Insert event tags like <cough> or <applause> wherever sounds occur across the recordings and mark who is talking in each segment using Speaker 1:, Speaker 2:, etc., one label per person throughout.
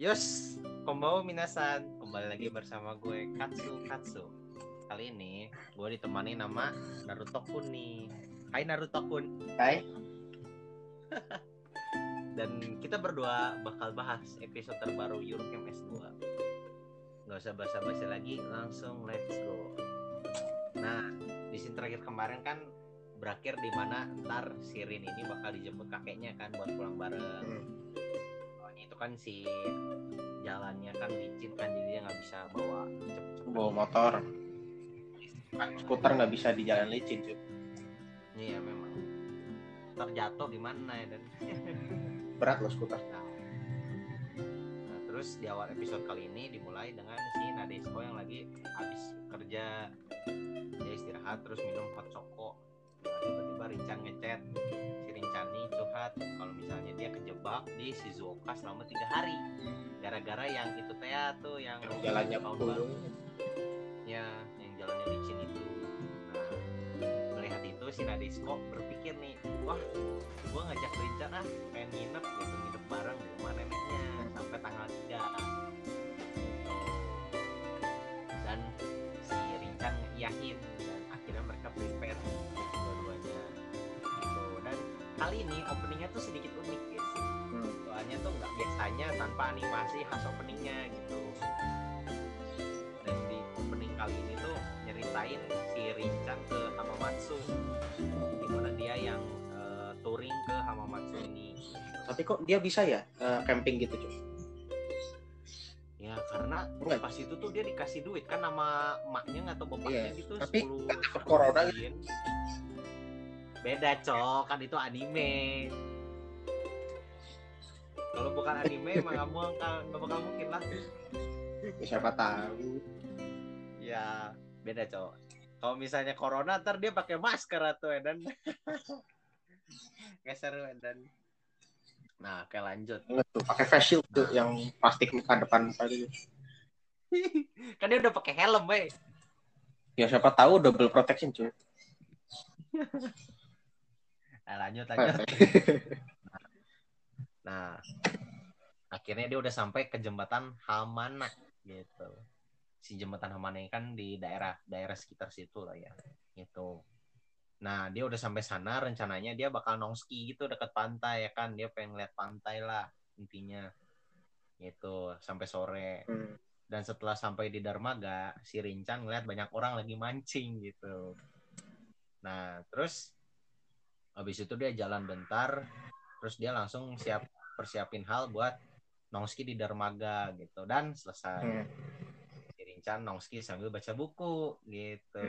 Speaker 1: Yos, kombawa minasan. Kembali lagi bersama gue Katsu Katsu. Kali ini gue ditemani nama Naruto Kun nih. Hai Naruto Kun.
Speaker 2: Hai. <laughs>
Speaker 1: Dan kita berdua bakal bahas episode terbaru Eurocamp S2. Gak usah basa-basi lagi, langsung let's go. Nah, di scene terakhir kemarin kan berakhir di mana ntar Sirin ini bakal dijemput kakeknya kan buat pulang bareng.
Speaker 2: Hmm.
Speaker 1: Itu kan si jalannya kan licin kan jadi dia nggak bisa bawa cepet-cepet.
Speaker 2: Bawa motor. Kan skuter nggak bisa di jalan licin cuy.
Speaker 1: Iya memang. Terjatuh gimana ya dan.
Speaker 2: Berat loh skuter.
Speaker 1: Nah, nah, terus di awal episode kali ini dimulai dengan si Nadesco yang lagi habis kerja dia istirahat terus minum hot choco tiba-tiba Rincan ngechat si Rincan nih curhat dia kejebak di Shizuoka selama tiga hari. Gara-gara yang itu teh tuh yang
Speaker 2: Jalannya
Speaker 1: tahun
Speaker 2: pun.
Speaker 1: baru. Ya yang jalannya licin itu. Nah melihat itu si Nadesco berpikir nih wah gua ngajak Rincan ah pengen nginep gitu nginep bareng di rumah neneknya sampai tanggal 3 dan si Rincan ngiyahin dan akhirnya mereka prepare dua-duanya gitu. Dan kali ini openingnya tuh sedikit unik soalnya tuh nggak biasanya tanpa animasi khas openingnya gitu dan di opening kali ini tuh nyeritain si Rincan ke Hamamatsu di mana dia yang eh, touring ke Hamamatsu ini
Speaker 2: Tapi kok dia bisa ya eh, camping gitu cuy?
Speaker 1: ya karena
Speaker 2: Enggak.
Speaker 1: pas itu tuh dia dikasih duit kan nama emaknya atau bapaknya
Speaker 2: Iya,
Speaker 1: gitu
Speaker 2: tapi
Speaker 1: 10
Speaker 2: nggak takut corona
Speaker 1: yen. beda cok kan itu anime kalau bukan anime emang nggak nggak bakal mungkin lah.
Speaker 2: Ya, siapa tahu.
Speaker 1: ya beda cok kalau misalnya corona ntar dia pakai masker atau dan <laughs> geser dan nah oke lanjut.
Speaker 2: Tuh pakai face shield tuh yang plastik muka depan muka gitu. <laughs>
Speaker 1: kan dia udah pakai helm weh.
Speaker 2: Ya siapa tahu double protection cuy. <laughs>
Speaker 1: nah, lanjut lanjut Nah, akhirnya dia udah sampai ke jembatan Hamana gitu. Si jembatan Hamana ini kan di daerah daerah sekitar situ lah ya. Gitu. Nah, dia udah sampai sana rencananya dia bakal nongski gitu dekat pantai ya kan. Dia pengen lihat pantai lah intinya. Gitu, sampai sore.
Speaker 2: Hmm.
Speaker 1: Dan setelah sampai di Darmaga, si Rincan ngeliat banyak orang lagi mancing gitu. Nah, terus habis itu dia jalan bentar, terus dia langsung siap persiapin hal buat nongski di Darmaga gitu dan selesai.
Speaker 2: Hmm.
Speaker 1: Si Rincan nongski sambil baca buku gitu.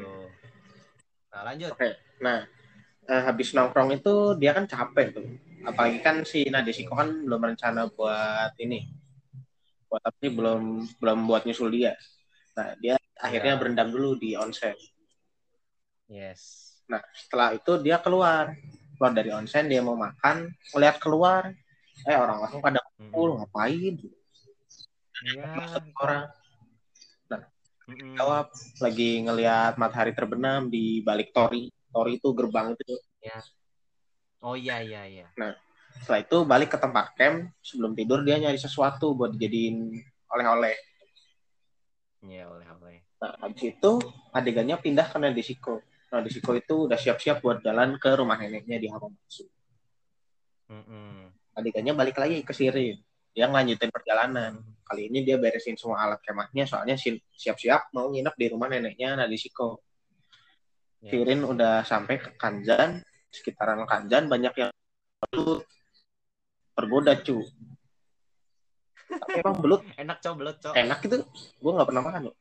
Speaker 1: Nah, lanjut.
Speaker 2: Oke. Nah, eh, habis nongkrong itu dia kan capek tuh. Apalagi kan si Nadeshiko kan belum rencana buat ini. Buat sih belum belum buat nyusul dia. Nah, dia akhirnya
Speaker 1: Ya.
Speaker 2: berendam dulu di onsen.
Speaker 1: Yes.
Speaker 2: Nah, setelah itu dia keluar. Keluar dari onsen, dia mau makan, ngeliat keluar. Eh, orang-orang pada kumpul, ngapain?
Speaker 1: Iya.
Speaker 2: Maksud orang
Speaker 1: Mm-mm.
Speaker 2: jawab, lagi ngeliat matahari terbenam di balik tori. Tori itu gerbang itu.
Speaker 1: Oh iya iya iya.
Speaker 2: Setelah itu balik ke tempat camp, sebelum tidur dia nyari sesuatu buat dijadiin oleh-oleh.
Speaker 1: Iya oleh-oleh.
Speaker 2: Nah, habis itu adegannya pindah ke Nadeshiko. Nadeshiko itu udah siap-siap buat jalan ke rumah neneknya di Hamamatsu.
Speaker 1: Mm-mm.
Speaker 2: Adegannya balik lagi ke Sirin. Dia ngelanjutin perjalanan. Kali ini dia beresin semua alat kemahnya soalnya si- siap-siap mau nginep di rumah neneknya Nadeshiko.
Speaker 1: Yes.
Speaker 2: Sirin udah sampai ke Kanjan, sekitaran Kanjan banyak yang belut. Tergoda cu. Tapi emang belut <laughs>
Speaker 1: Enak cok belut cok.
Speaker 2: enak itu. Gue nggak pernah makan loh.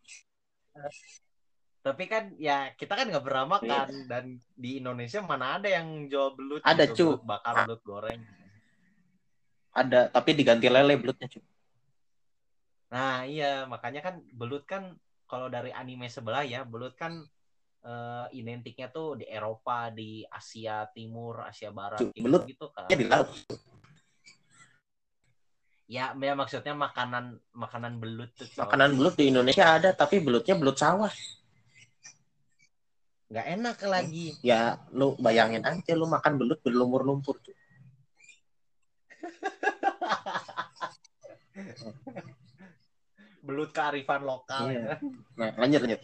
Speaker 1: Tapi kan ya kita kan nggak pernah makan dan di Indonesia mana ada yang jual belut?
Speaker 2: Ada,
Speaker 1: gitu,
Speaker 2: Cu.
Speaker 1: belut bakar, belut goreng.
Speaker 2: Ada, tapi diganti lele belutnya cu.
Speaker 1: Nah iya makanya kan belut kan kalau dari anime sebelah ya belut kan eh, identiknya tuh di Eropa, di Asia Timur, Asia Barat
Speaker 2: Cu,
Speaker 1: kayak
Speaker 2: belut.
Speaker 1: gitu kan.
Speaker 2: Ya di laut.
Speaker 1: Ya, ya maksudnya makanan makanan belut tuh.
Speaker 2: Makanan belut di Indonesia ada, tapi belutnya belut sawah.
Speaker 1: nggak enak lagi.
Speaker 2: Ya, lu bayangin aja lu makan belut berlumpur-lumpur. cu.
Speaker 1: Belut kearifan lokal
Speaker 2: Iya.
Speaker 1: ya.
Speaker 2: Nah, lanjut lanjut.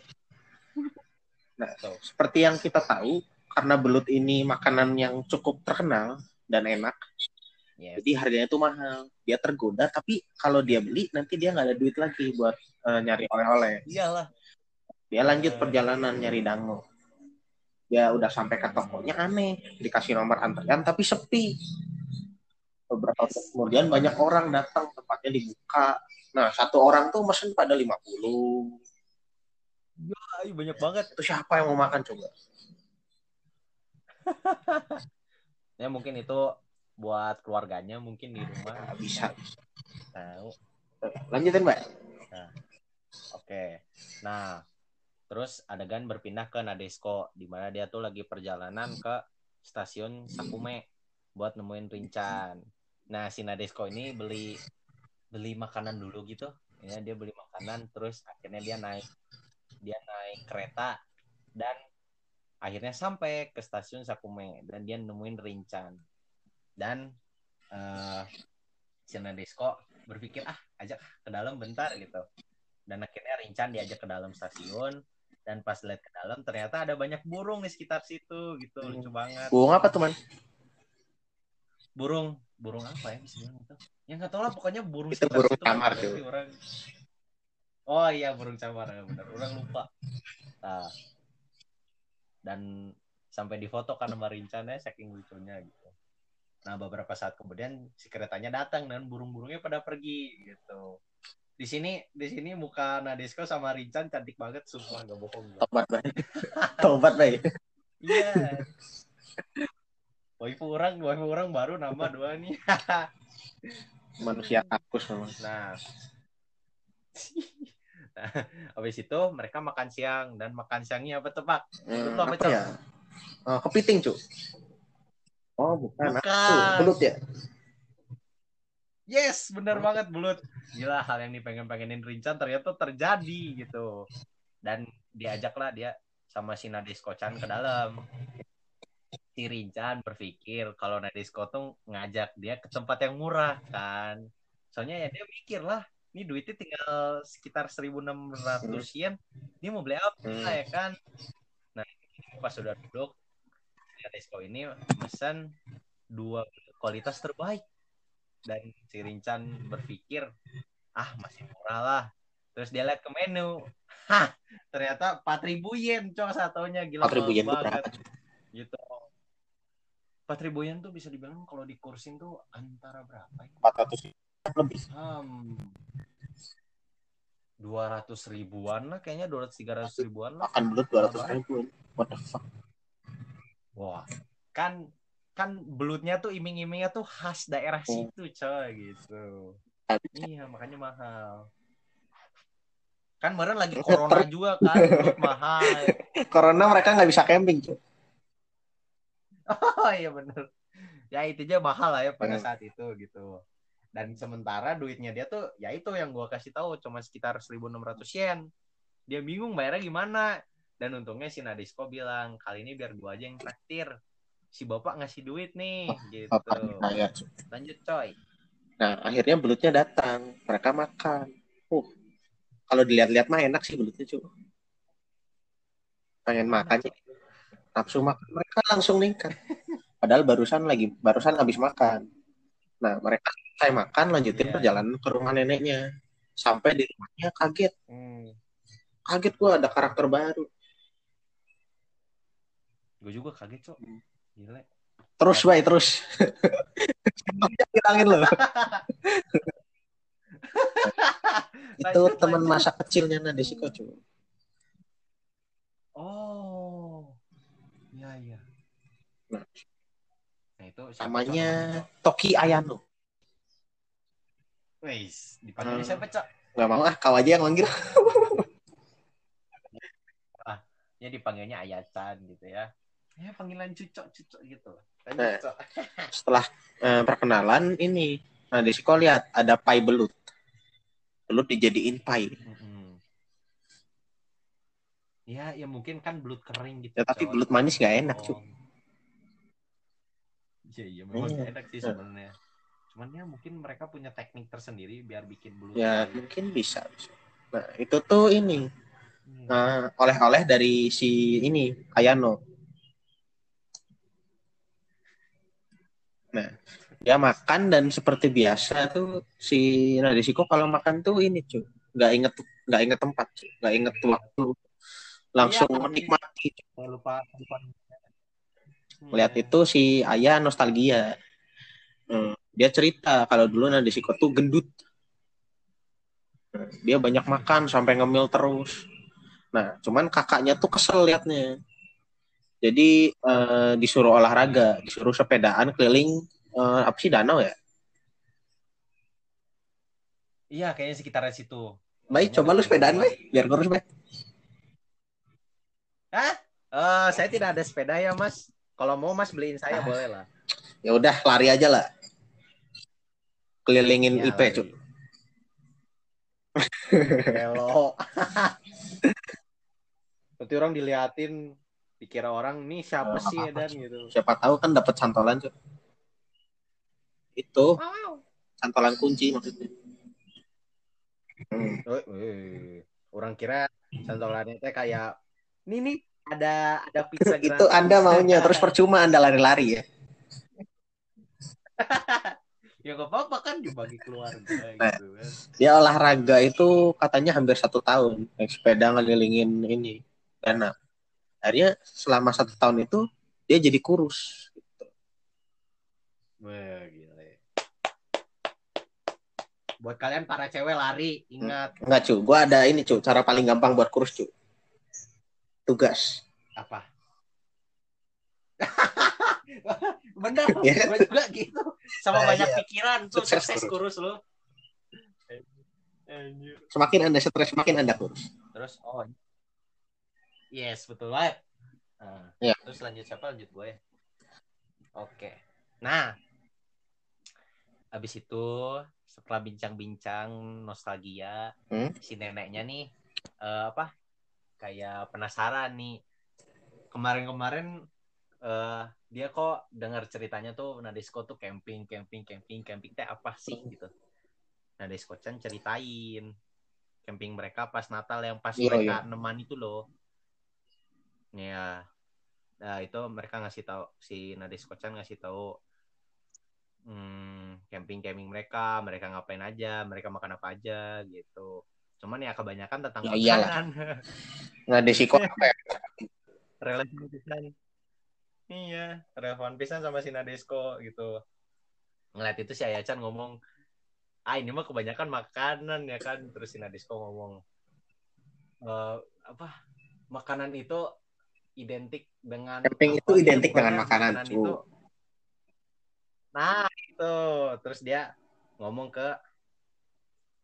Speaker 2: Nah,
Speaker 1: Tuh.
Speaker 2: seperti yang kita tahu, karena belut ini makanan yang cukup terkenal dan enak,
Speaker 1: Yes.
Speaker 2: jadi harganya tuh mahal. Dia tergoda, tapi kalau dia beli nanti dia nggak ada duit lagi buat eh, nyari oleh-oleh.
Speaker 1: Iyalah.
Speaker 2: Dia lanjut perjalanan nyari dango. Dia udah sampai ke tokonya aneh, dikasih nomor antrian tapi sepi. Beberapa waktu kemudian banyak orang datang, tempatnya dibuka. Nah, satu orang tuh mesen pada 50.
Speaker 1: Ay, banyak banget.
Speaker 2: Itu siapa yang mau makan coba? <laughs>
Speaker 1: Ya mungkin itu buat keluarganya mungkin di rumah
Speaker 2: Nggak bisa.
Speaker 1: tahu.
Speaker 2: Lanjutin, Mbak.
Speaker 1: Oke. Nah, terus adegan berpindah ke Nadesco di mana dia tuh lagi perjalanan ke stasiun Sakume buat nemuin Rincan. Nah, si Nadesco ini beli beli makanan dulu gitu. Ya, dia beli makanan terus akhirnya dia naik dia naik kereta dan akhirnya sampai ke stasiun Sakume dan dia nemuin Rincan. Dan eh si Nadesco berpikir ah ajak ke dalam bentar gitu dan akhirnya Rincan diajak ke dalam stasiun dan pas lihat ke dalam ternyata ada banyak burung di sekitar situ gitu lucu banget
Speaker 2: Burung apa tuh, Man?
Speaker 1: Burung burung apa ya bisa bilang itu ya nggak tahu lah pokoknya burung
Speaker 2: Itu burung
Speaker 1: situ
Speaker 2: camar,
Speaker 1: apa
Speaker 2: tuh.
Speaker 1: orang oh iya burung camar ya benar orang lupa nah, dan sampai difoto kan sama Rincan ya saking lucunya gitu nah beberapa saat kemudian si keretanya datang dan burung-burungnya pada pergi gitu di sini di sini muka Nadesco sama Rincan cantik banget sumpah gak bohong.
Speaker 2: Tobat, Bay. Tobat, Bay.
Speaker 1: Iya. Waifu orang, waifu orang baru nama dua nih. <laughs>
Speaker 2: Manusia kakus memang.
Speaker 1: Nah, nah, habis itu mereka makan siang dan makan siangnya apa tebak?
Speaker 2: Hmm,
Speaker 1: Itu apa,
Speaker 2: apa ya? Oh, kepiting, Cuk. Oh, bukan.
Speaker 1: Bukan.
Speaker 2: Belut ya?
Speaker 1: Yes, bener banget bulut. Gila hal yang dipengen-pengenin Rincan ternyata terjadi gitu. Dan diajaklah dia sama si Nadesco-chan ke dalam. Si Rincan berpikir kalau Nadesco tuh ngajak dia ke tempat yang murah kan. Soalnya ya dia mikir lah, ini duitnya tinggal sekitar 1.600 yen. Ini mau beli apa
Speaker 2: Hmm.
Speaker 1: ya kan? Nah, pas sudah duduk, Nadesco ini pesan dua kualitas terbaik dan si Rincan berpikir ah masih murah lah terus dia lihat ke menu hah ternyata 4000 yen cok satunya gila
Speaker 2: 4.000 yen
Speaker 1: mahal
Speaker 2: berapa?
Speaker 1: banget gitu 4000 yen tuh bisa dibilang kalau dikursin tuh antara berapa ya?
Speaker 2: 400 lebih.
Speaker 1: Hmm, 200 ribuan lah kayaknya 200 300 ribuan lah
Speaker 2: Makan belut 200 ribu. What the fuck?
Speaker 1: wah kan kan belutnya tuh iming-imingnya tuh khas daerah
Speaker 2: Hmm.
Speaker 1: situ coy gitu Iya, makanya mahal. Kan kemarin lagi corona juga kan, mahal. <laughs>
Speaker 2: Corona mereka nggak bisa camping, Cuk.
Speaker 1: Oh iya bener. Ya intinya mahal lah ya pada
Speaker 2: Hmm.
Speaker 1: saat itu gitu. Dan sementara duitnya dia tuh, ya itu yang gua kasih tahu cuma sekitar 1.600 yen. Dia bingung bayarnya gimana. Dan untungnya si Nadisco bilang, kali ini biar gua aja yang traktir. Si bapak ngasih duit nih, gitu.
Speaker 2: Dibayar, Cuk.
Speaker 1: Lanjut coy.
Speaker 2: Nah, akhirnya belutnya datang. Mereka makan. Uh, kalau dilihat-lihat mah enak sih belutnya, Cuk. Pengen makan, Cuk. Nafsu makan. Mereka langsung meningkat. Padahal barusan lagi, barusan habis makan. Nah, mereka selesai makan, lanjutin
Speaker 1: Iya.
Speaker 2: perjalanan ke rumah neneknya. Sampai di rumahnya kaget.
Speaker 1: Hmm.
Speaker 2: Kaget gua ada karakter baru.
Speaker 1: Gue juga kaget cok.
Speaker 2: Hmm.
Speaker 1: Gila.
Speaker 2: Terus, Bay, terus. Bilangin loh. <laughs> Itu teman masa kecilnya Nadeshiko, Cuk.
Speaker 1: Oh.
Speaker 2: Nah.
Speaker 1: Nah, itu
Speaker 2: Namanya? Toki Ayano.
Speaker 1: Wais, dipanggilnya
Speaker 2: Hmm.
Speaker 1: siapa, Cok?
Speaker 2: Nggak mau ah, kau aja yang manggil. <laughs>
Speaker 1: Ya dipanggilnya Ayacan gitu ya. Ya panggilan cucok cucok gitu.
Speaker 2: Nah. <laughs> Setelah eh, perkenalan ini, Nadeshiko lihat ada pai belut. Belut dijadiin pai.
Speaker 1: Mm-mm. Ya, ya mungkin kan belut kering gitu.
Speaker 2: Ya, tapi belut manis nggak enak, Cuk.
Speaker 1: Iya, iya memang
Speaker 2: Iya.
Speaker 1: enak sih sebenarnya. cuman ya mungkin mereka punya teknik tersendiri biar bikin bulu
Speaker 2: ya mungkin bisa, bisa. Nah itu tuh ini
Speaker 1: Hmm.
Speaker 2: nah, oleh-oleh dari si ini Ayano. Nah dia makan dan seperti biasa tuh si Nadeshiko kalau makan tuh ini cuy nggak inget nggak inget tempat cuy. nggak inget waktu langsung
Speaker 1: Iya.
Speaker 2: menikmati
Speaker 1: lupa lupa Hmm.
Speaker 2: lihat itu si ayah nostalgia. Hmm, dia cerita kalau dulu Nadeshiko tuh gendut. Nah, dia banyak makan sampai ngemil terus. Nah cuman kakaknya tuh kesel liatnya. Jadi eh, disuruh olahraga disuruh sepedaan keliling eh, apa sih danau ya?
Speaker 1: Iya kayaknya sekitaran situ.
Speaker 2: Baik coba lu sepedaan baik biar kurus baik
Speaker 1: Hah? Eh, saya tidak ada sepeda ya mas kalau mau mas beliin saya
Speaker 2: Ah.
Speaker 1: boleh lah
Speaker 2: ya udah lari aja lah kelilingin
Speaker 1: Ya,
Speaker 2: IP cuy
Speaker 1: Gelo. Berarti orang diliatin dikira orang nih siapa
Speaker 2: Oh,
Speaker 1: sih Edan
Speaker 2: Cuk.
Speaker 1: gitu.
Speaker 2: siapa tahu kan dapat santolan cuy itu santolan kunci maksudnya Hmm.
Speaker 1: Oh, eh, orang kira santolannya teh kayak nih nih ada ada pizza
Speaker 2: itu
Speaker 1: gratis.
Speaker 2: anda maunya terus percuma anda lari-lari ya <laughs>
Speaker 1: ya gak apa-apa kan dibagi keluarga
Speaker 2: Nah.
Speaker 1: gitu kan.
Speaker 2: dia olahraga itu katanya hampir satu tahun naik sepeda ngelilingin ini danau akhirnya selama satu tahun itu dia jadi kurus
Speaker 1: Wah, gila. ya. Buat kalian para cewek lari, ingat
Speaker 2: Enggak cu, gua ada ini cu, cara paling gampang buat kurus cu. Tugas.
Speaker 1: apa? <laughs> Bener,
Speaker 2: Ya.
Speaker 1: gue juga gitu. Sama
Speaker 2: Nah,
Speaker 1: banyak
Speaker 2: iya.
Speaker 1: pikiran tuh
Speaker 2: Sukses
Speaker 1: sukses,
Speaker 2: kurus.
Speaker 1: lo. Anjir.
Speaker 2: Semakin anda stres, semakin anda kurus.
Speaker 1: Terus oh yes betul banget. Nah,
Speaker 2: Iya.
Speaker 1: Terus lanjut siapa lanjut gue. Oke. Nah habis itu setelah bincang-bincang nostalgia
Speaker 2: Hmm?
Speaker 1: si neneknya nih eh, apa kayak penasaran nih. Kemarin-kemarin eh, dia kok dengar ceritanya tuh Nadesco tuh camping camping camping camping. Teh apa sih gitu. Nadesco Chan ceritain camping mereka pas Natal yang pas
Speaker 2: Iya,
Speaker 1: mereka neman itu loh. Ya nah itu mereka ngasih tahu si Nadesco Chan ngasih tahu hmm, camping camping mereka mereka ngapain aja mereka makan apa aja gitu cuman ya kebanyakan tentang
Speaker 2: Ya iyalah.
Speaker 1: makanan. <laughs>
Speaker 2: Nah, desiko apa ya? <laughs>
Speaker 1: relevan pisan iya relevan pisan sama si Nadesco gitu. Ngeliat itu si Ayachan ngomong ah ini mah kebanyakan makanan ya kan. Terus si Nadesco ngomong "Eh, apa? Makanan itu identik dengan
Speaker 2: Camping itu identik dengan makanan,
Speaker 1: itu
Speaker 2: cu.
Speaker 1: nah itu. Terus dia ngomong ke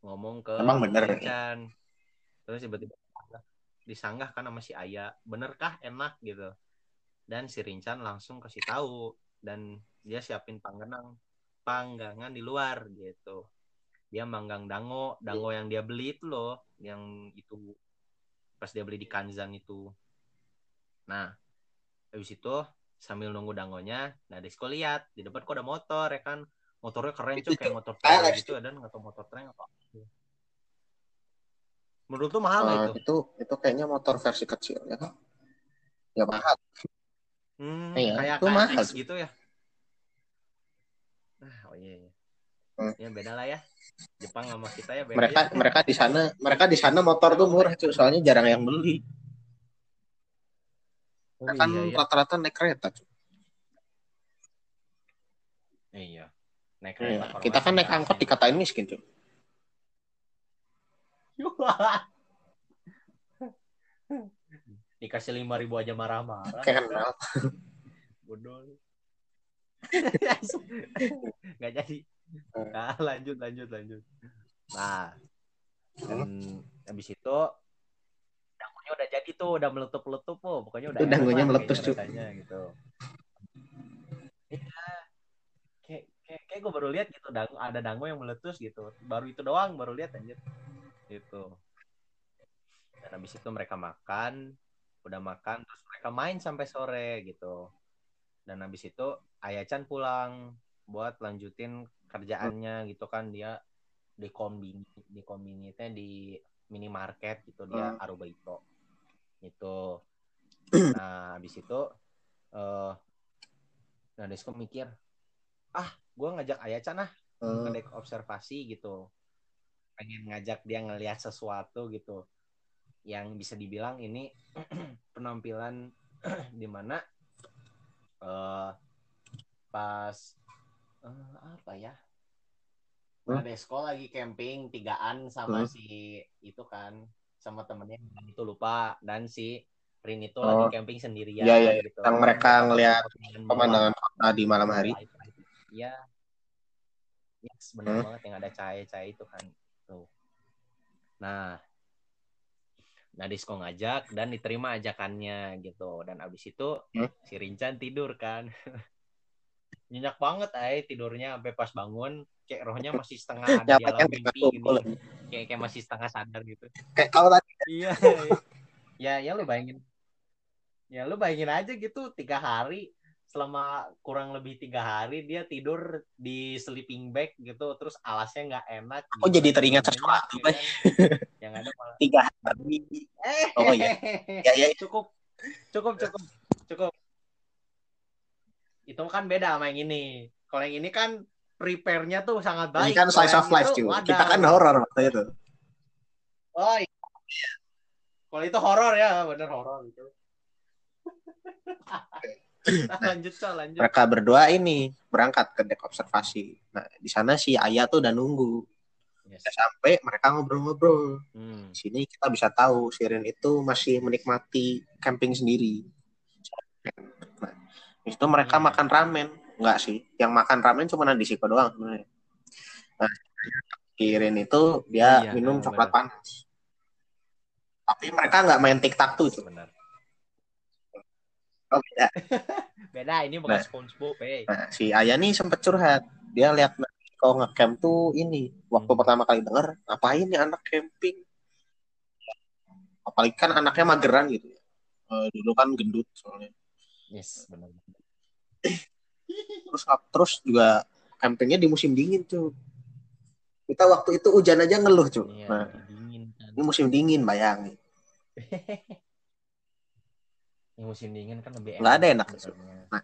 Speaker 1: ngomong ke
Speaker 2: Emang bener.
Speaker 1: Ayachan terus tiba-tiba disanggah. Kan sama si Aya. Benerkah? Enak gitu. Dan si Rincan langsung kasih tahu. Dan dia siapin panggangan panggangan di luar gitu. Dia manggang dango. Dango yang dia beli itu loh. Yang itu pas dia beli di Kanzan itu. Nah habis itu sambil nunggu dangonya nah Desko lihat. Di depan kok ada motor ya kan motornya keren cuy
Speaker 2: Itu
Speaker 1: kayak motor trail gitu dan atau motor trail apa menurut tuh mahal nggak
Speaker 2: Eh,
Speaker 1: itu
Speaker 2: itu itu kayaknya motor versi kecil ya kan? Ya mahal.
Speaker 1: Hmm,
Speaker 2: Iya,
Speaker 1: kayak
Speaker 2: itu mahal.
Speaker 1: KX gitu ya. Ah, oh iya, iya.
Speaker 2: Hmm.
Speaker 1: Ya beda lah ya. Jepang sama kita ya beda.
Speaker 2: Mereka
Speaker 1: ya.
Speaker 2: mereka di sana mereka di sana motor tuh murah cu, soalnya jarang yang beli.
Speaker 1: Oh,
Speaker 2: kan
Speaker 1: iya, iya.
Speaker 2: rata-rata naik kereta cu.
Speaker 1: Iya. Naik
Speaker 2: Iya,
Speaker 1: kereta
Speaker 2: Kita kan naik angkot dikatain miskin cu. <laughs>
Speaker 1: Dikasih lima ribu aja marah-marah.
Speaker 2: Kenal.
Speaker 1: Bodoh. <laughs> Nggak jadi. Nah, lanjut, lanjut, lanjut. Nah, dan habis itu dangunya udah jadi tuh, udah meletup-letup tuh. Pokoknya udah
Speaker 2: Itu dangunya meletus,
Speaker 1: rasanya, gitu. Iya. Kayak, gue baru lihat gitu, dangu, ada dangu yang meletus gitu. Baru itu doang, baru lihat anjir. Gitu. Dan habis itu mereka makan, udah makan, terus mereka main sampai sore gitu. Dan habis itu Ayachan pulang buat lanjutin kerjaannya gitu kan dia di kombini di kombinitnya di minimarket gitu dia
Speaker 2: Hmm.
Speaker 1: arubaito itu <clears throat> nah habis itu eh nah Desko mikir ah gue ngajak Ayacan ah
Speaker 2: Hmm.
Speaker 1: observasi gitu pengen ngajak dia ngelihat sesuatu gitu yang bisa dibilang ini <clears throat> penampilan <clears throat> di mana eh pas eh, apa ya? Nah, Desko lagi camping tigaan sama
Speaker 2: Hmm.
Speaker 1: si itu kan sama temennya itu lupa dan si Rin itu
Speaker 2: Oh.
Speaker 1: lagi camping sendirian
Speaker 2: Iya, iya,
Speaker 1: gitu.
Speaker 2: yang mereka ngelihat
Speaker 1: Pemandangan
Speaker 2: kota di malam hari.
Speaker 1: Iya. Yes, benar
Speaker 2: Hmm.
Speaker 1: banget yang ada cahaya-cahaya itu kan. Tuh. Nah, nah Disko ngajak dan diterima ajakannya gitu. Dan abis itu
Speaker 2: Hmm.
Speaker 1: si Rincan tidur kan. <laughs> Nyenyak banget ay tidurnya sampai pas bangun kayak rohnya masih setengah <laughs> ada di alam
Speaker 2: kan
Speaker 1: mimpi gini. Kayak kayak masih setengah sadar gitu.
Speaker 2: Kayak kau tadi.
Speaker 1: Iya. ya, ya lu bayangin. Ya lu bayangin aja gitu tiga hari selama kurang lebih tiga hari dia tidur di sleeping bag gitu terus alasnya nggak enak.
Speaker 2: Aku
Speaker 1: gitu.
Speaker 2: jadi teringat sesuatu,
Speaker 1: ya kan? Yang ada malah.
Speaker 2: tiga hari.
Speaker 1: Eh,
Speaker 2: Oh, iya. Ya, ya.
Speaker 1: cukup, cukup, cukup, cukup. Itu kan beda sama yang ini. Kalau yang ini kan prepare-nya tuh sangat baik.
Speaker 2: Ini kan slice of life cuy. Kita kan horor waktu itu.
Speaker 1: Oh iya. Kalau itu horor ya, bener horor itu. <laughs> nah, lanjut Col, lanjut.
Speaker 2: Mereka berdua ini berangkat ke dek observasi. Nah, di sana si Ayah tuh udah nunggu.
Speaker 1: Yes.
Speaker 2: Sampai mereka ngobrol-ngobrol.
Speaker 1: Hmm.
Speaker 2: Di sini kita bisa tahu Sirin itu masih menikmati camping sendiri. Nah, di situ mereka
Speaker 1: Iya.
Speaker 2: makan ramen. Enggak sih, yang makan ramen cuma Nadisiko doang sebenarnya. Nah, Sirin itu dia
Speaker 1: Iya,
Speaker 2: minum coklat panas. Tapi mereka nggak main tiktak tuh. tuh. Oh, beda. <laughs>
Speaker 1: Beda ini bukan
Speaker 2: Nah.
Speaker 1: SpongeBob, eh.
Speaker 2: Nah, si Ayah nih sempet curhat. Dia lihat kalau ngecamp tuh ini. Waktu
Speaker 1: Hmm.
Speaker 2: pertama kali denger, ngapain nih anak camping? Apalagi kan anaknya mageran gitu. Eh, dulu kan gendut soalnya.
Speaker 1: Yes, benar.
Speaker 2: Terus terus juga campingnya di musim dingin tuh. Kita waktu itu hujan aja ngeluh tuh.
Speaker 1: Iya,
Speaker 2: Nah,
Speaker 1: dingin kan.
Speaker 2: ini musim dingin bayangin. <laughs>
Speaker 1: Musim dingin kan lebih
Speaker 2: Nggak ada enak. Nah,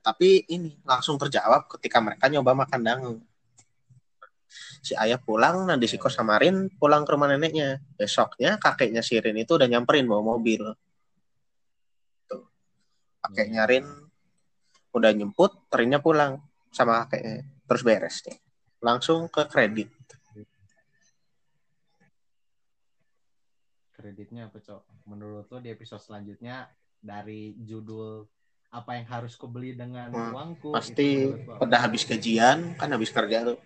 Speaker 2: tapi ini langsung terjawab ketika mereka nyoba makan dangu. Si ayah pulang, nah Siko
Speaker 1: Iya.
Speaker 2: sama Rin pulang ke rumah neneknya. Besoknya kakeknya si Rin itu udah nyamperin bawa mobil. Tuh. Kakeknya. Rin udah nyemput, Rinnya pulang sama kakeknya. Terus beres nih. Langsung ke kredit.
Speaker 1: Kreditnya apa, Cok? Menurut lo di episode selanjutnya dari judul apa yang harus kubeli dengan
Speaker 2: Hmm,
Speaker 1: uangku
Speaker 2: Pasti
Speaker 1: itu
Speaker 2: udah habis gajian, kan habis kerja tuh.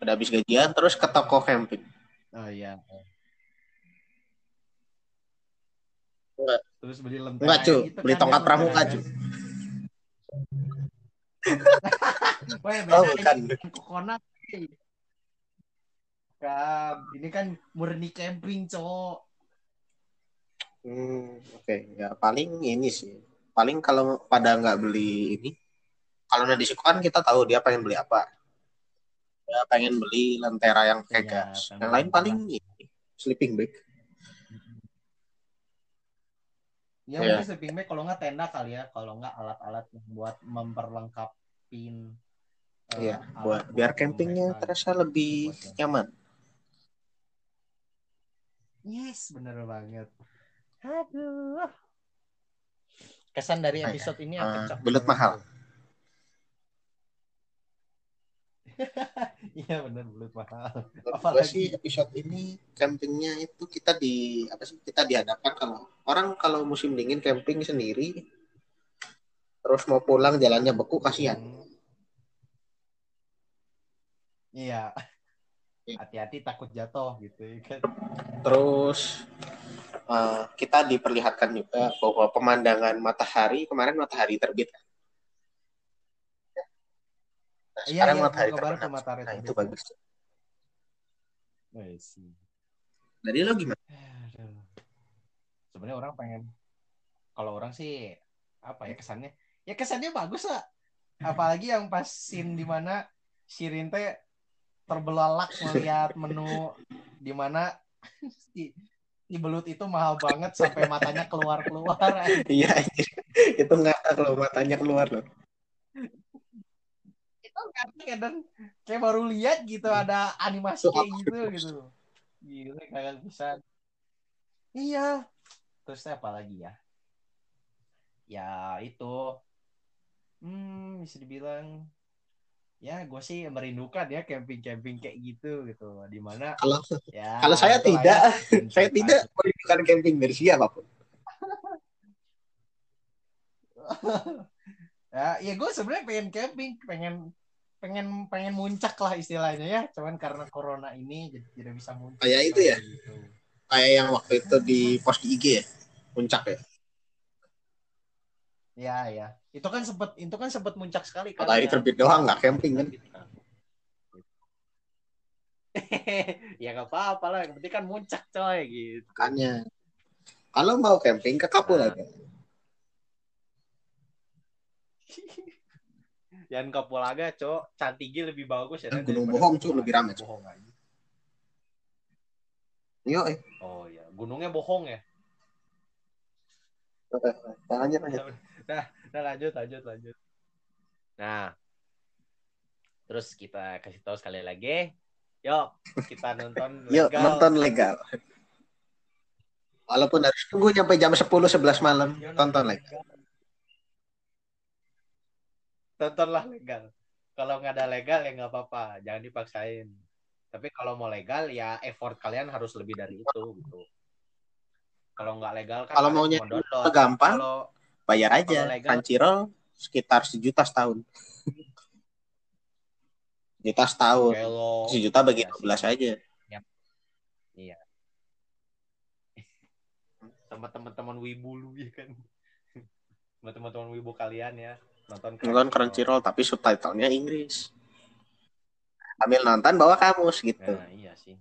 Speaker 2: Udah habis gajian, terus ke toko camping.
Speaker 1: Oh iya.
Speaker 2: Enggak.
Speaker 1: Terus beli lentera
Speaker 2: Enggak, cu.
Speaker 1: gitu
Speaker 2: Beli
Speaker 1: kan,
Speaker 2: tongkat
Speaker 1: ya,
Speaker 2: pramuka, cu. <laughs>
Speaker 1: Wah,
Speaker 2: Oh, bukan.
Speaker 1: ini kokonat. Kan, ini kan murni camping, Cok.
Speaker 2: Hmm, oke. Ya paling ini sih. Paling kalau pada nggak beli ini, kalau Nadisiko kan kita tahu dia pengen beli apa. Dia pengen beli lentera yang pakai gas.
Speaker 1: pengen
Speaker 2: Yang lain paling ini, sleeping bag.
Speaker 1: Ya,
Speaker 2: Iya.
Speaker 1: mungkin sleeping bag kalau nggak tenda kali ya, kalau nggak alat-alat yang buat memperlengkapin eh,
Speaker 2: Iya,
Speaker 1: alat
Speaker 2: buat biar campingnya
Speaker 1: mereka.
Speaker 2: terasa lebih nyaman.
Speaker 1: Yes, bener banget. Aduh. Kesan dari
Speaker 2: ya?
Speaker 1: episode ini apa, Cok?
Speaker 2: belut mahal. <laughs>
Speaker 1: Iya bener belut mahal.
Speaker 2: Gue sih episode ini campingnya itu kita di apa sih kita dihadapkan kalau orang kalau musim dingin camping sendiri terus mau pulang jalannya beku kasihan.
Speaker 1: Hmm. Iya.
Speaker 2: Iya.
Speaker 1: Hati-hati takut jatuh gitu ya kan.
Speaker 2: Terus eh, kita diperlihatkan juga bahwa pemandangan matahari kemarin matahari terbit. kan. Nah,
Speaker 1: Iya,
Speaker 2: sekarang
Speaker 1: iya,
Speaker 2: matahari terbenam.
Speaker 1: matahari
Speaker 2: Nah, itu bagus.
Speaker 1: I see.
Speaker 2: Dari lo gimana?
Speaker 1: Sebenarnya orang pengen kalau orang sih apa ya kesannya? Ya kesannya bagus lah.
Speaker 3: apalagi yang pas scene di mana Shirin teh terbelalak melihat menu di mana <laughs> si, si belut itu mahal banget sampai matanya keluar keluar
Speaker 2: iya itu nggak kalau matanya keluar loh.
Speaker 3: Itu kan kadang kayak baru lihat gitu ada animasi kayak gitu gitu. Gila kagak bisa. Iya. Terus apa lagi ya? Ya itu. Hmm bisa dibilang ya gue sih merindukan ya camping-camping kayak gitu gitu di mana
Speaker 2: kalau <laughs>
Speaker 3: ya
Speaker 2: kalau saya
Speaker 3: itulah
Speaker 2: tidak
Speaker 3: ya.
Speaker 2: saya tidak merindukan camping dari siapa pun <laughs>
Speaker 3: ya ya gue sebenarnya pengen camping pengen pengen pengen muncak lah istilahnya ya cuman karena corona ini jadi tidak bisa muncak
Speaker 2: Kayak itu ya?
Speaker 3: Gitu.
Speaker 2: kayak yang waktu itu di post di IG ya puncak ya
Speaker 3: ya ya itu kan sempet itu kan sempet muncak sekali kan
Speaker 2: matahari terbit doang nggak camping kan <laughs>
Speaker 3: ya gak apa-apa lah yang penting kan muncak coy gitu
Speaker 2: makanya kalau mau camping ke Kapulaga <laughs>
Speaker 1: Yang Kapulaga, cok, cantiknya lebih bagus ya.
Speaker 2: Kan Gunung Bohong,
Speaker 1: Kapulaga.
Speaker 2: lebih.
Speaker 1: Bohong aja.
Speaker 2: Yo, eh.
Speaker 1: Oh iya, gunungnya bohong ya.
Speaker 2: Lanjut, lanjut.
Speaker 1: Nah, lanjut, lanjut, lanjut. Nah, terus kita kasih tahu sekali lagi. Yuk, kita nonton <laughs>
Speaker 2: Yuk,
Speaker 1: legal.
Speaker 2: nonton legal. Walaupun harus tunggu sampai jam 10 11 malam,
Speaker 1: Yuk,
Speaker 2: tonton legal.
Speaker 1: Tontonlah legal. Kalau nggak ada legal ya nggak apa-apa, jangan dipaksain. Tapi kalau mau legal ya effort kalian harus lebih dari itu gitu. Kalau nggak legal kan
Speaker 2: Kalau
Speaker 1: cuma download.
Speaker 2: gampang,
Speaker 1: Kalau
Speaker 2: bayar aja. Crunchyroll sekitar sejuta setahun. <laughs> Juta setahun. Sejuta bagi
Speaker 1: Iya sih.
Speaker 2: 12 aja.
Speaker 1: sama teman-teman wibu lu ya kan. Sama teman-teman wibu kalian ya nonton
Speaker 2: Nonton Crunchyroll tapi subtitlenya Inggris. Ambil nonton bawa kamus gitu.
Speaker 1: Nah, iya sih.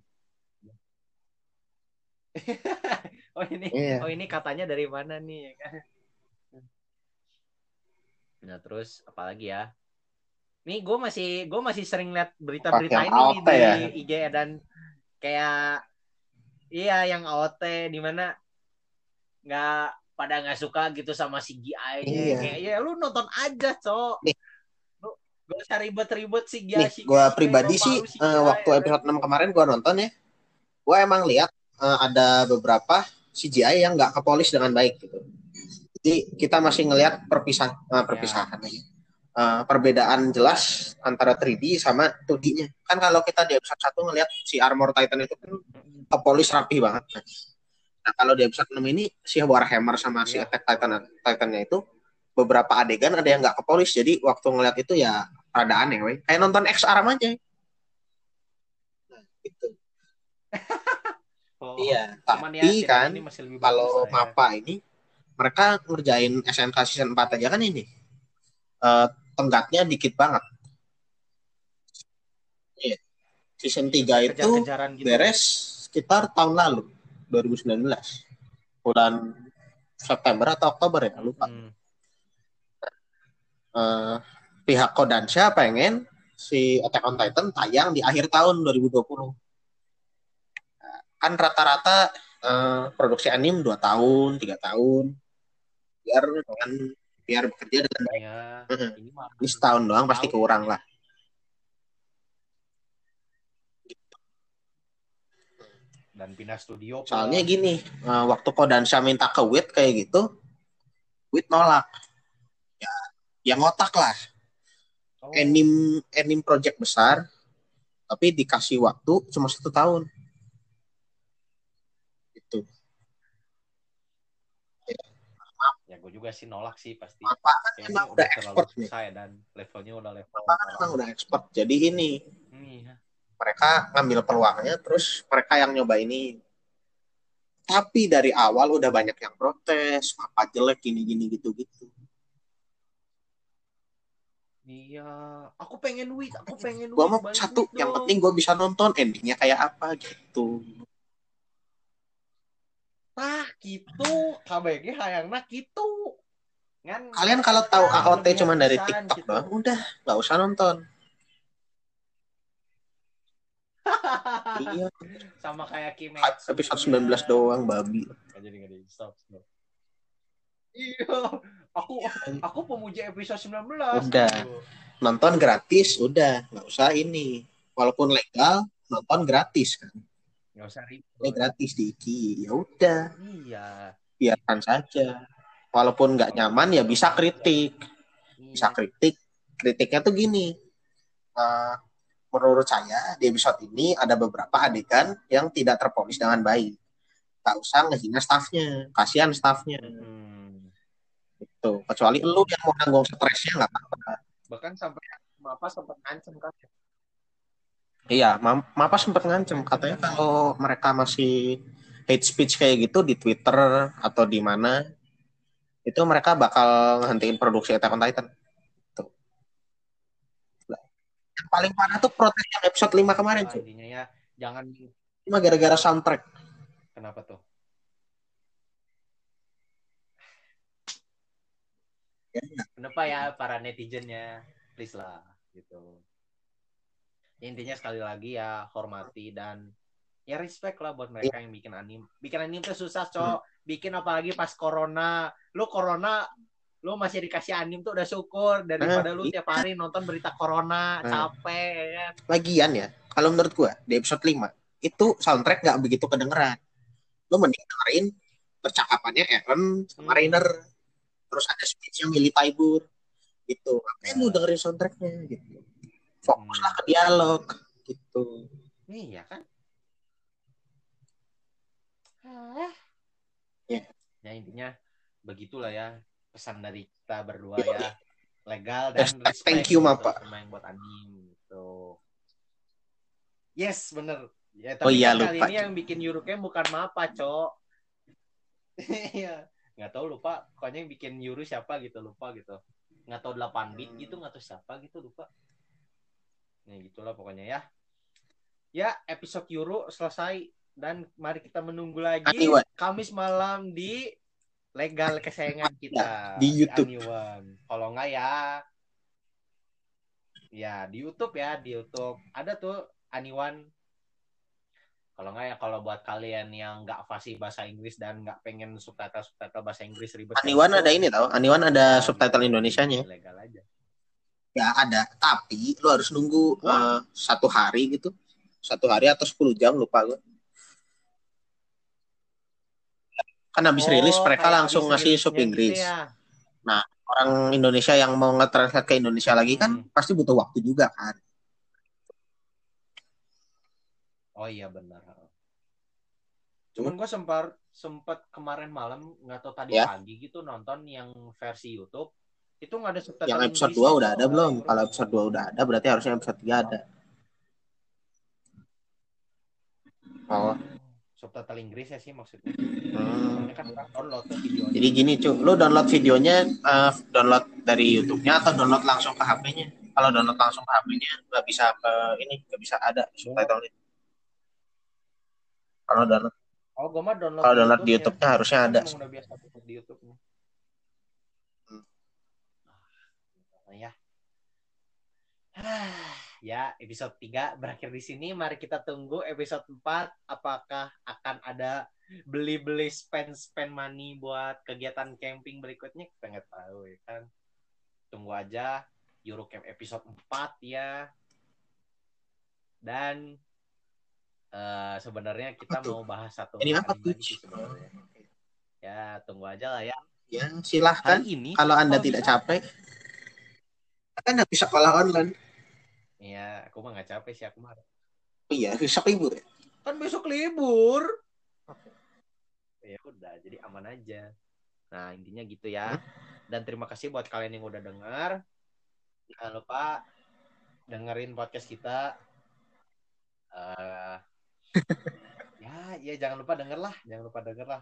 Speaker 1: <laughs> oh ini
Speaker 2: Iya.
Speaker 1: oh ini katanya dari mana nih ya kan? Nah, terus apalagi ya? Nih gue masih gue masih sering lihat berita-berita ini di
Speaker 2: ya?
Speaker 1: IG dan kayak iya yang AOT di mana nggak pada nggak suka gitu sama CGI-nya
Speaker 2: Iya.
Speaker 1: kayak ya lu nonton aja cok
Speaker 2: Nih.
Speaker 1: lu gak usah ribet-ribet CGI
Speaker 2: Nih,
Speaker 1: CGI,
Speaker 2: gue pribadi sih
Speaker 1: CGI,
Speaker 2: eh, waktu
Speaker 1: ya.
Speaker 2: episode 6 kemarin gue nonton ya, gue emang lihat eh, ada beberapa CGI yang nggak kepolis dengan baik gitu. Jadi kita masih ngelihat perpisah eh, perpisahan lagi. Eh, perbedaan jelas antara 3D sama 2D-nya. Kan kalau kita di episode 1 ngelihat si Armor Titan itu kan kepolis rapi banget. Nah, kalau di episode 6 ini si Warhammer sama si
Speaker 1: Iya.
Speaker 2: Attack Titan Titannya itu beberapa adegan ada yang nggak kepolis. Jadi waktu ngelihat itu ya rada aneh, wey. Kayak nonton X Arm aja. Nah, gitu. <laughs>
Speaker 1: Oh,
Speaker 2: Iya,
Speaker 1: ya,
Speaker 2: tapi kan
Speaker 1: ini masih lebih
Speaker 2: kalau
Speaker 1: ya.
Speaker 2: Mapa ini mereka ngerjain SNK season 4 aja kan ini. Eh, tenggatnya dikit banget. Iya. Season 3 itu
Speaker 1: Kejar-kejaran gitu.
Speaker 2: beres sekitar tahun lalu, 2019. Bulan September atau Oktober ya, lupa.
Speaker 1: Hmm.
Speaker 2: Eh, pihak Kodansha pengen si Attack on Titan tayang di akhir tahun 2020. Nah, Kan rata-rata eh, produksi anime 2 tahun, 3 tahun. Biar dengan biar bekerja dengan baik.
Speaker 1: Ya, ini mah
Speaker 2: Ini setahun doang pasti
Speaker 1: Tahun.
Speaker 2: kurang lah.
Speaker 1: dan pindah studio pula.
Speaker 2: Soalnya gini, eh, waktu Kodansha minta ke Wit kayak gitu, Wit nolak. Ya, yang otak lah.
Speaker 1: Oh,
Speaker 2: Anime anime project besar, tapi dikasih waktu cuma satu tahun. Gitu.
Speaker 1: ya gue juga sih nolak sih pasti
Speaker 2: Apa kan emang udah expert nih.
Speaker 1: susah ya, dan levelnya udah level
Speaker 2: Apa kan emang udah expert. Jadi ini
Speaker 1: Iya.
Speaker 2: mereka ngambil peluangnya, terus mereka yang nyoba ini. Tapi dari awal udah banyak yang protes, apa jelek gini-gini gitu-gitu.
Speaker 1: Iya, aku pengen wit, aku pengen
Speaker 2: Gua
Speaker 1: wit,
Speaker 2: mau satu, yang penting gue bisa nonton endingnya kayak apa gitu.
Speaker 1: Tah, gitu. KBG hayangna gitu. Kan
Speaker 2: Kalian kalau tahu AOT cuma dari
Speaker 1: habisan
Speaker 2: TikTok
Speaker 1: gitu.
Speaker 2: doang, udah nggak usah nonton. Iya, <laughs>
Speaker 1: sama kayak Kimetsu
Speaker 2: episode
Speaker 1: iya.
Speaker 2: 19 doang, babi.
Speaker 1: Jadi nggak jadi stop iya aku aku pemuja episode 19
Speaker 2: Udah.
Speaker 1: gitu.
Speaker 2: Nonton gratis, udah nggak usah ini. Walaupun legal, nonton gratis kan.
Speaker 1: Nggak usah ribet
Speaker 2: Ini gratis di Iki, ya udah,
Speaker 1: iya
Speaker 2: biarkan saja. Walaupun nggak nyaman ya bisa kritik, bisa
Speaker 1: iya.
Speaker 2: kritik. Kritiknya tuh gini. eh, menurut saya di episode ini ada beberapa adegan yang tidak terpolis dengan baik. Tak usah ngehina staffnya, kasihan staffnya.
Speaker 1: Hmm.
Speaker 2: Gitu. Kecuali lu yang mau nanggung stresnya nggak apa-apa.
Speaker 1: bahkan sampai apa sempat ngancem kan
Speaker 2: Iya, Ma- Mapa sempat ngancem katanya kalau mereka masih hate speech kayak gitu di Twitter atau di mana itu mereka bakal ngehentiin produksi Attack on Titan. Tuh. Yang paling parah tuh protes yang episode 5 kemarin, cuy.
Speaker 1: ya jangan
Speaker 2: Cuma gara-gara soundtrack.
Speaker 1: kenapa tuh
Speaker 2: Ya,
Speaker 1: kenapa ya para netizennya please lah gitu intinya sekali lagi ya hormati dan ya respect lah buat mereka yang bikin anime bikin anime tuh susah cok bikin apalagi pas corona lu corona lu masih dikasih anime tuh udah syukur daripada lu
Speaker 2: iya.
Speaker 1: tiap hari nonton berita corona
Speaker 2: Hmm.
Speaker 1: capek ya kan
Speaker 2: Lagian ya, kalau menurut gua di episode 5 itu soundtrack nggak begitu kedengeran. Lu mending dengerin percakapannya Eren sama
Speaker 1: Hmm.
Speaker 2: Rainer. Terus ada speech-nya Millie Taibur. Gitu. Ngapain
Speaker 1: Ya.
Speaker 2: lu dengerin soundtracknya gitu. Fokuslah ke dialog gitu.
Speaker 1: iya kan?
Speaker 2: Ya.
Speaker 1: ya intinya begitulah ya pesan dari kita berdua ya. Legal dan respect
Speaker 2: thank you,
Speaker 1: gitu
Speaker 2: Mapa.
Speaker 1: yang buat anime gitu. Yes bener. Ya
Speaker 2: Oh
Speaker 1: tapi
Speaker 2: iya,
Speaker 1: kan kali
Speaker 2: lupa,
Speaker 1: ini yang bikin Yuruknya bukan Mapa cok. <laughs> Iya. Nggak tahu lupa. Pokoknya yang bikin Yuru siapa gitu lupa gitu. Nggak tahu 8 bit gitu nggak tahu siapa gitu lupa ya gitulah pokoknya ya ya episode Yuru selesai dan mari kita menunggu lagi
Speaker 2: Aniwan.
Speaker 1: Kamis malam di legal kesayangan <laughs> kita
Speaker 2: di YouTube.
Speaker 1: Aniwan. Kalau nggak ya ya di YouTube ya di YouTube ada tuh Aniwan kalau nggak ya kalau buat kalian yang nggak fasih bahasa Inggris dan nggak pengen subtitle subtitle bahasa Inggris ribet
Speaker 2: Aniwan
Speaker 1: gitu,
Speaker 2: ada ini tau, Aniwan ada
Speaker 1: nah,
Speaker 2: subtitle. Indonesianya.
Speaker 1: legal aja
Speaker 2: Ya ada, tapi lu harus nunggu eh, satu hari gitu. Satu hari atau 10 jam lupa gua. Kan habis
Speaker 1: Oh,
Speaker 2: rilis mereka langsung ngasih sub
Speaker 1: rilisnya
Speaker 2: Inggris.
Speaker 1: gitu ya.
Speaker 2: Orang Indonesia yang mau nge-translate ke Indonesia lagi kan
Speaker 1: Hmm.
Speaker 2: pasti butuh waktu juga kan.
Speaker 1: Oh iya benar. Cuman gue sempat sempat kemarin malam nggak tahu tadi
Speaker 2: Ya.
Speaker 1: pagi gitu nonton yang versi YouTube itu nggak ada subtitle
Speaker 2: Yang episode
Speaker 1: Inggrisnya,
Speaker 2: 2 udah ada belum? Kalau episode 2 udah ada berarti harusnya episode 3 ada. Oh.
Speaker 1: subtitle Inggris ya sih maksudnya.
Speaker 2: Hmm.
Speaker 1: Kan download videonya.
Speaker 2: Jadi gini cu, lu download videonya eh, download dari YouTube-nya atau download langsung ke HP-nya? Kalau download langsung ke HP-nya nggak bisa ke ini, nggak bisa ada subtitle-nya. Kalau download
Speaker 1: Oh, gue mah download.
Speaker 2: kalau download di
Speaker 1: YouTube-nya.
Speaker 2: Harusnya ada.
Speaker 1: udah biasa di YouTube-nya.
Speaker 2: Hmm.
Speaker 1: Nah, ya. <sighs> ya, episode 3 berakhir di sini. Mari kita tunggu episode 4 apakah akan ada beli-beli spend-spend money buat kegiatan camping berikutnya kita nggak tahu ya kan. Tunggu aja Eurocamp episode 4 ya. Dan eh, sebenarnya kita mau bahas satu
Speaker 2: Ini apa tuh?
Speaker 1: sebenarnya. Ya, tunggu aja lah ya.
Speaker 2: Ya, silahkan.
Speaker 1: Hari ini
Speaker 2: Kalau Anda tidak
Speaker 1: bisa-
Speaker 2: capek, kan bisa sekolah online.
Speaker 1: Iya, aku mah nggak capek sih aku mah.
Speaker 2: Iya, bisa libur ya.
Speaker 1: Kan besok libur. Ya udah, jadi aman aja. Nah, intinya gitu ya. Dan terima kasih buat kalian yang udah dengar. Jangan lupa dengerin podcast kita. Eh ya, ya jangan lupa denger lah, jangan lupa denger lah.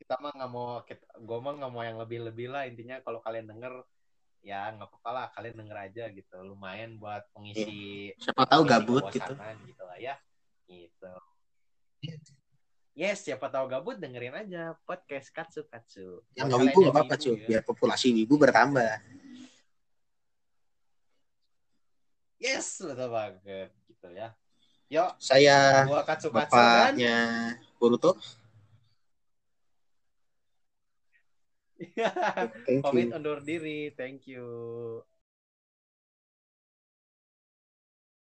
Speaker 1: Kita mah nggak mau, kita, gue mah nggak mau yang lebih-lebih lah. Intinya kalau kalian denger, ya nggak apa-apa lah, kalian denger aja gitu. Lumayan buat pengisi
Speaker 2: Siapa tahu gabut gitu.
Speaker 1: gitu lah ya gitu yes siapa tahu gabut dengerin aja podcast katsu katsu
Speaker 2: Yang nggak wibu nggak apa-apa cuy, biar populasi wibu bertambah.
Speaker 1: yes betul banget gitu ya yuk
Speaker 2: Saya
Speaker 1: gua katsu katsu
Speaker 2: bapaknya Boruto. Thank
Speaker 1: pamit
Speaker 2: you.
Speaker 1: undur diri. Thank you